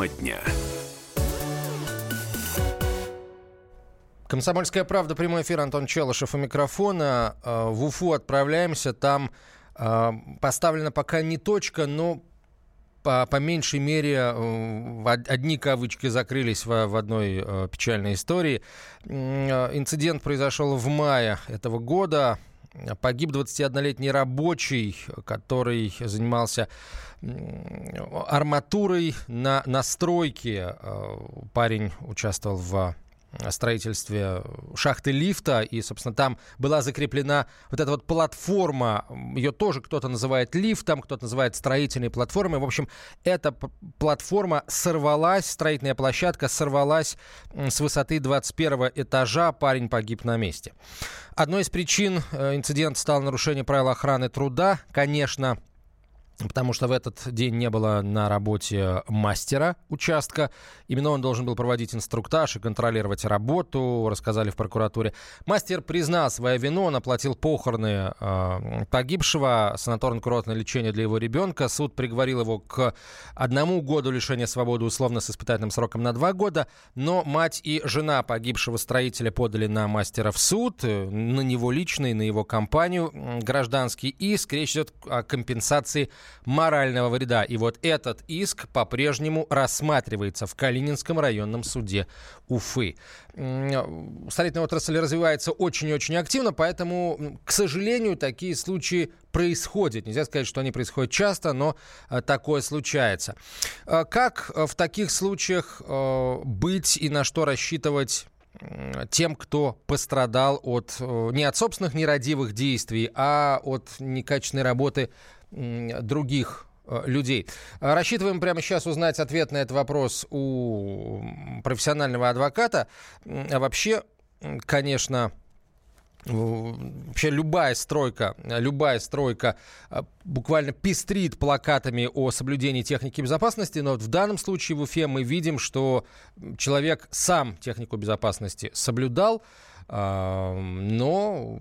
Тема дня. Комсомольская правда, прямой эфир, Антон Челышев у микрофона. Э, в Уфу отправляемся, там э, поставлена пока не точка, но по, по меньшей мере э, одни кавычки закрылись в, в одной печальной истории. Инцидент произошел в мае этого года. Погиб 21-летний рабочий, который занимался арматурой на, на стройке. Парень участвовал в строительстве шахты лифта, и, собственно, там была закреплена вот эта вот платформа, ее тоже кто-то называет лифтом, кто-то называет строительной платформой. В общем, эта платформа сорвалась, строительная площадка сорвалась с высоты 21 этажа, парень погиб на месте. Одной из причин э, инцидента стало нарушение правил охраны труда. Конечно, потому что в этот день не было на работе мастера участка. Именно он должен был проводить инструктаж и контролировать работу, рассказали в прокуратуре. Мастер признал свою вину, он оплатил похороны э, погибшего, санаторно-курортное лечение для его ребенка. Суд приговорил его к одному году лишения свободы условно с испытательным сроком на два года, но мать и жена погибшего строителя подали на мастера в суд, э, на него лично и на его компанию гражданский иск. Речь идет о компенсации морального вреда. И вот этот иск по-прежнему рассматривается в Калининском районном суде Уфы. Строительная отрасль развивается очень-очень активно, поэтому, к сожалению, такие случаи происходят. Нельзя сказать, что они происходят часто, но э, такое случается. Э, как в таких случаях э, быть и на что рассчитывать тем, кто пострадал от не от собственных нерадивых действий, а от некачественной работы других э, людей. Рассчитываем прямо сейчас узнать ответ на этот вопрос у профессионального адвоката. А вообще, конечно, вообще любая стройка, любая стройка э, буквально пестрит плакатами о соблюдении техники безопасности, но вот в данном случае в Уфе мы видим, что человек сам технику безопасности соблюдал, но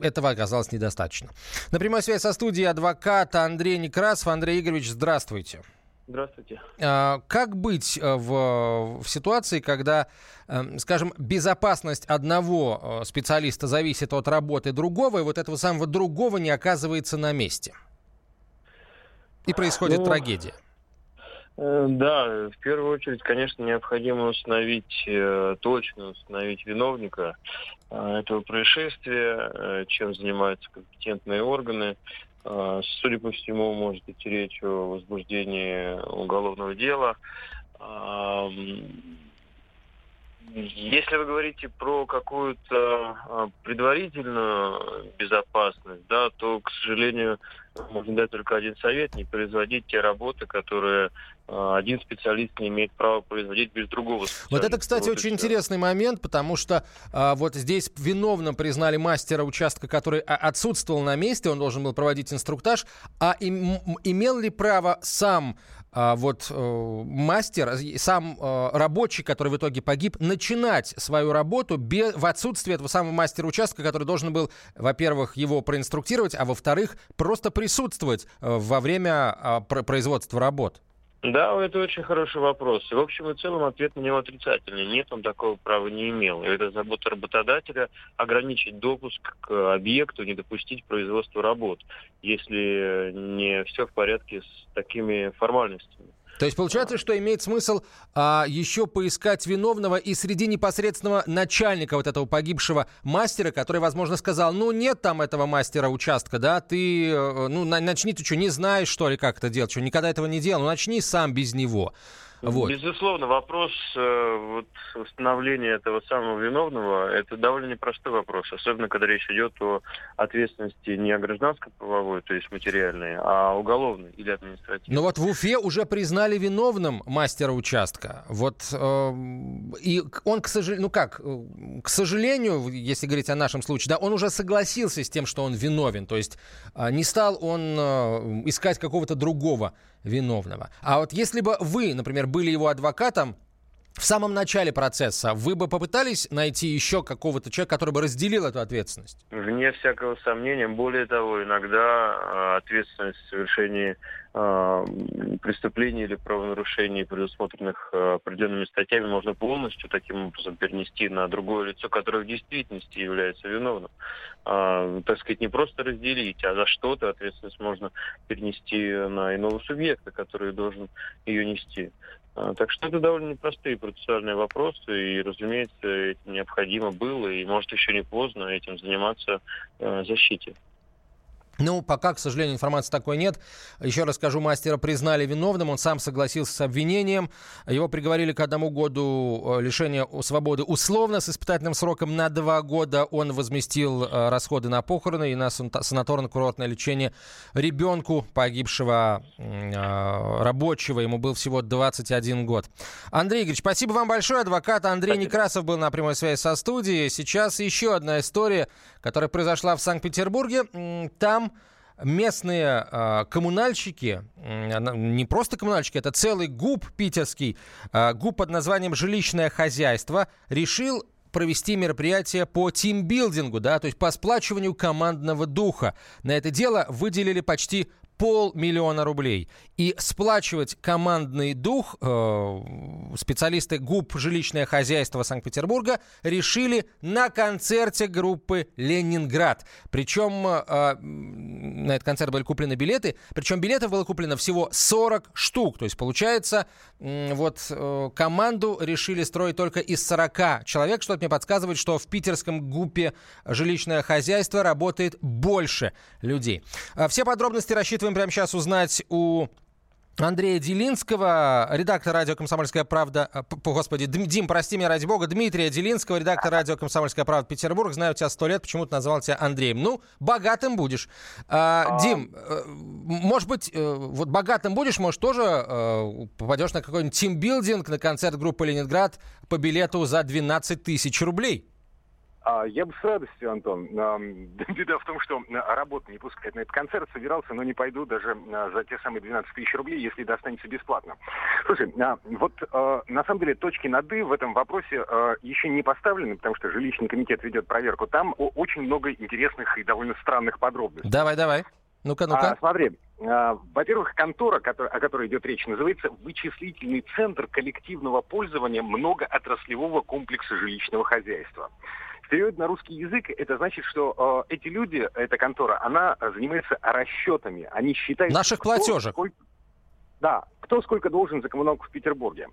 этого оказалось недостаточно. На прямой связи со студией адвокат Андрей Некрасов. Андрей Игоревич, здравствуйте. Здравствуйте. А, как быть э, в, в ситуации, когда, эм, скажем, безопасность одного э, специалиста зависит от работы другого, и вот этого самого другого не оказывается на месте? И происходит ну, трагедия. Э, да, в первую очередь, конечно, необходимо установить, э, точно установить виновника э, этого происшествия, чем занимаются компетентные органы. Судя по всему, может идти речь о возбуждении уголовного дела. Если вы говорите про какую-то предварительную безопасность, да, то, к сожалению, можно дать только один совет, не производить те работы, которые э, один специалист не имеет права производить без другого Вот это, кстати, вот очень интересный момент, потому что а, вот здесь виновным признали мастера участка, который отсутствовал на месте, он должен был проводить инструктаж, а им, имел ли право сам а, вот э, мастер, сам э, рабочий, который в итоге погиб, начинать свою работу без, в отсутствие этого самого мастера участка, который должен был, во-первых, его проинструктировать, а во-вторых, просто присутствовать э, во время а, производства работ? Да, это очень хороший вопрос. И, в общем и целом ответ на него отрицательный. Нет, он такого права не имел. И это забота работодателя ограничить допуск к объекту, не допустить производства работ, если не все в порядке с такими формальностями. То есть получается, что имеет смысл а, еще поискать виновного и среди непосредственного начальника вот этого погибшего мастера, который, возможно, сказал, ну нет там этого мастера участка, да, ты, э, ну начни ты что, не знаешь, что ли, как это делать, что никогда этого не делал, ну начни сам без него. Вот. Безусловно, вопрос э, вот, установления этого самого виновного – это довольно непростой вопрос, особенно когда речь идет о ответственности не о гражданской правовой, то есть материальной, а уголовной или административной. Но вот в Уфе уже признали виновным мастера участка. Вот, э, и он, к сожалению, ну как, э, к сожалению, если говорить о нашем случае, да, он уже согласился с тем, что он виновен, то есть э, не стал он э, искать какого-то другого виновного. А вот если бы вы, например, были его адвокатом, в самом начале процесса вы бы попытались найти еще какого-то человека, который бы разделил эту ответственность? Вне всякого сомнения. Более того, иногда э, ответственность в совершении преступлений или правонарушений, предусмотренных э, определенными статьями, можно полностью таким образом перенести на другое лицо, которое в действительности является виновным. А, так сказать, не просто разделить, а за что-то ответственность можно перенести на иного субъекта, который должен ее нести. А, так что это довольно непростые процессуальные вопросы, и, разумеется, этим необходимо было, и, может, еще не поздно этим заниматься э, защите. Ну, пока, к сожалению, информации такой нет. Еще раз скажу, мастера признали виновным, он сам согласился с обвинением. Его приговорили к одному году э, лишения свободы условно с испытательным сроком на два года. Он возместил э, расходы на похороны и на санаторно-курортное лечение ребенку погибшего э, рабочего. Ему был всего 21 год. Андрей Игоревич, спасибо вам большое. Адвокат Андрей спасибо. Некрасов был на прямой связи со студией. Сейчас еще одна история, которая произошла в Санкт-Петербурге. Там местные э, коммунальщики, э, не просто коммунальщики, это целый ГУП питерский, э, ГУП под названием «Жилищное хозяйство», решил провести мероприятие по тимбилдингу, да, то есть по сплачиванию командного духа. На это дело выделили почти полмиллиона рублей. И сплачивать командный дух э, специалисты ГУП «Жилищное хозяйство Санкт-Петербурга» решили на концерте группы «Ленинград». Причем э, на этот концерт были куплены билеты, причем билетов было куплено всего 40 штук. То есть, получается, э, вот э, команду решили строить только из 40 человек. Что-то мне подсказывает, что в питерском ГУПе «Жилищное хозяйство» работает больше людей. Э, все подробности рассчитываем рассчитываем прямо сейчас узнать у Андрея Делинского, редактор радио «Комсомольская правда», э, господи, Дим, прости меня ради бога, Дмитрия Делинского, редактор радио «Комсомольская правда» Петербург. Знаю тебя сто лет, почему-то назвал тебя Андреем. Ну, богатым будешь. А... Дим, э, может быть, э, вот богатым будешь, может, тоже попадешь на какой-нибудь тимбилдинг, на концерт группы «Ленинград» по билету за 12 тысяч рублей? А, я бы с радостью, Антон. Беда в том, что работа не пускает на этот концерт. Собирался, но не пойду даже за те самые 12 тысяч рублей, если достанется бесплатно. Слушай, а, вот а, на самом деле точки над «и» в этом вопросе еще не поставлены, потому что жилищный комитет ведет проверку. Там очень много интересных и довольно странных подробностей. Давай, давай. Ну-ка, ну-ка. А, смотри, а, во-первых, контора, который, о которой идет речь, называется «Вычислительный центр коллективного пользования многоотраслевого комплекса жилищного хозяйства». Перевод на русский язык, это значит, что э, эти люди, эта контора, она занимается расчетами. Они считают... Наших кто, платежек. Сколько, да, кто сколько должен за коммуналку в Петербурге.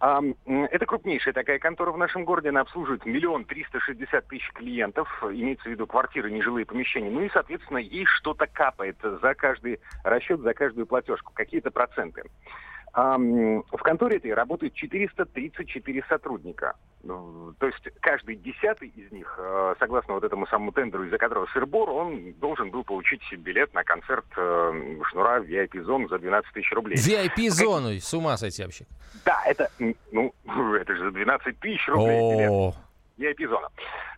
Это крупнейшая такая контора в нашем городе. Она обслуживает миллион триста шестьдесят тысяч клиентов, имеется в виду квартиры, нежилые помещения. Ну и, соответственно, ей что-то капает за каждый расчет, за каждую платежку, какие-то проценты. В конторе этой работает 434 сотрудника. Ну, то есть каждый десятый из них, э, согласно вот этому самому тендеру, из-за которого сырбор, он должен был получить билет на концерт э, Шнура в VIP-зону за 12 тысяч рублей. VIP-зону, с ума сойти вообще. Да, это, ну, это же за 12 тысяч рублей билет. VIP-зона.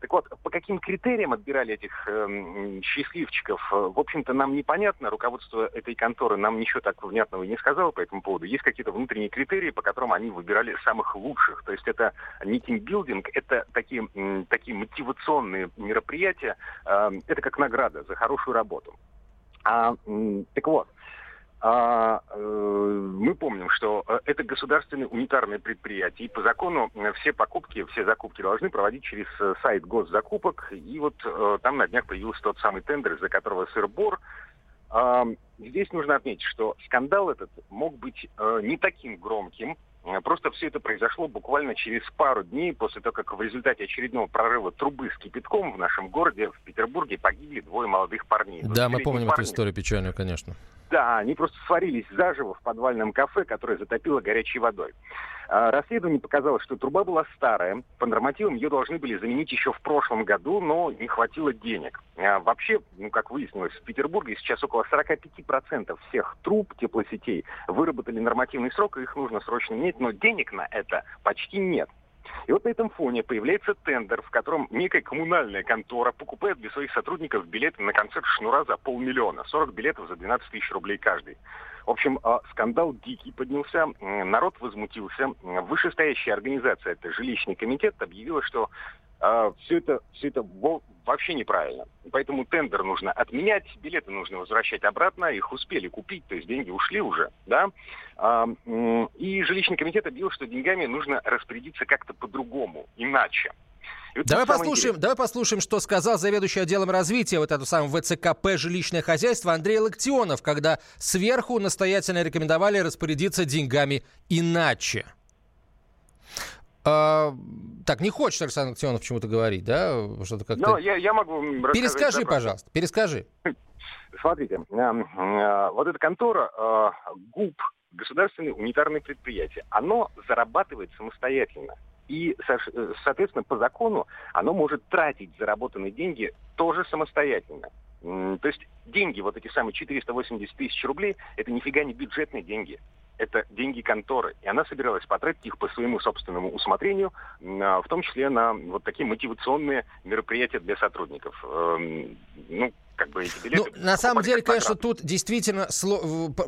Так вот, по каким критериям отбирали этих э, счастливчиков, в общем-то, нам непонятно. Руководство этой конторы нам ничего так внятного не сказало по этому поводу. Есть какие-то внутренние критерии, по которым они выбирали самых лучших. То есть это не тимбилдинг, это такие, э, такие мотивационные мероприятия. Э, это как награда за хорошую работу. А, э, так вот, а, э, мы помним, что э, это государственное унитарное предприятие, и по закону э, все покупки, все закупки должны проводить через сайт госзакупок, и вот там на днях появился тот самый тендер, из-за которого сырбор. А, здесь нужно отметить, что скандал этот мог быть не таким громким, Просто все это произошло буквально через пару дней после того, как в результате очередного прорыва трубы с кипятком в нашем городе, в Петербурге, погибли двое молодых парней. Да, мы помним парни. эту историю печальную, конечно. Да, они просто сварились заживо в подвальном кафе, которое затопило горячей водой. А, расследование показало, что труба была старая. По нормативам ее должны были заменить еще в прошлом году, но не хватило денег. А, вообще, ну, как выяснилось, в Петербурге сейчас около 45% всех труб теплосетей выработали нормативный срок, и их нужно срочно менять, но денег на это почти нет. И вот на этом фоне появляется тендер, в котором некая коммунальная контора покупает для своих сотрудников билеты на концерт Шнура за полмиллиона. 40 билетов за 12 тысяч рублей каждый. В общем, а, скандал дикий поднялся, народ возмутился. Вышестоящая организация, это жилищный комитет, объявила, что а, все это, все это вообще неправильно. Поэтому тендер нужно отменять, билеты нужно возвращать обратно, их успели купить, то есть деньги ушли уже, да. А, и жилищный комитет объявил, что деньгами нужно распорядиться как-то по-другому, иначе. Давай послушаем, давай послушаем, что сказал заведующий отделом развития вот этого самого ВЦКП «Жилищное хозяйство» Андрей Локтионов, когда сверху настоятельно рекомендовали распорядиться деньгами иначе. А, так, не хочет Александр Локтионов почему-то говорить, да? Что-то как-то... Ну, я, я могу Перескажи, да, пожалуйста, перескажи. Смотрите, а, вот эта контора а, ГУП, государственное унитарное предприятие, оно зарабатывает самостоятельно. И, э, соответственно, по закону оно может тратить заработанные деньги тоже самостоятельно. То есть деньги, вот эти самые 480 тысяч рублей, это нифига не бюджетные деньги. Это деньги конторы. И она собиралась потратить их по своему собственному усмотрению, в том числе на вот такие мотивационные мероприятия для сотрудников. Эм, ну, как бы эти билеты... Ну, на самом деле, конечно, тут действительно,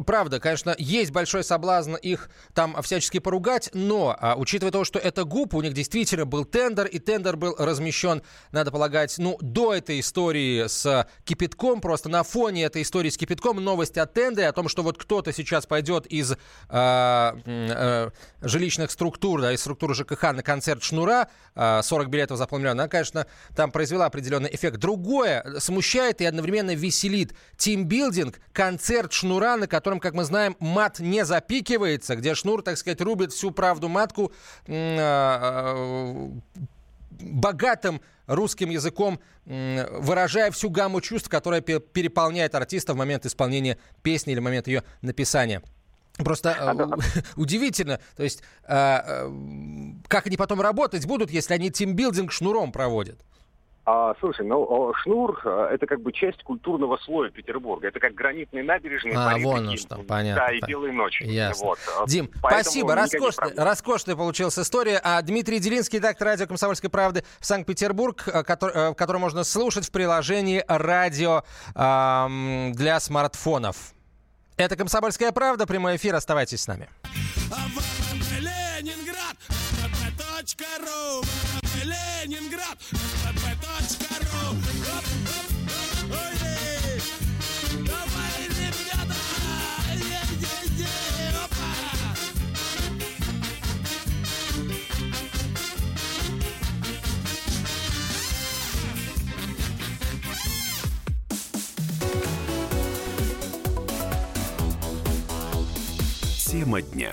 правда, конечно, есть большой соблазн их там всячески поругать, но, а, учитывая то, что это ГУП, у них действительно был тендер, и тендер был размещен, надо полагать, ну, до этой истории с кипятком, просто на фоне этой истории с кипятком новость о тендере, о том, что вот кто-то сейчас пойдет из э, э, жилищных структур, да, из структуры ЖКХ на концерт Шнура, э, 40 билетов за полмиллиона, она, конечно, там произвела определенный эффект. Другое смущает и одновременно веселит. Тимбилдинг, концерт Шнура, на котором, как мы знаем, мат не запикивается, где Шнур, так сказать, рубит всю правду матку а, богатым русским языком, выражая всю гамму чувств, которая переполняет артиста в момент исполнения песни или в момент ее написания. Просто э, удивительно, то есть э, э, как они потом работать будут, если они тимбилдинг шнуром проводят? А, слушай, ну, Шнур э, – это как бы часть культурного слоя Петербурга. Это как гранитные набережные. А, вон он что, понятно. Да, и белые ночи. Ясно. Вот. Дим, Поэтому спасибо. Роскошная, роскошная получилась история. А Дмитрий Делинский, редактор радио «Комсомольской правды» в Санкт-Петербург, э, который, э, который можно слушать в приложении «Радио» эм, для смартфонов. Это «Комсомольская правда». Прямой эфир. Оставайтесь с нами. Ленинград, Ленинград, Тема дня.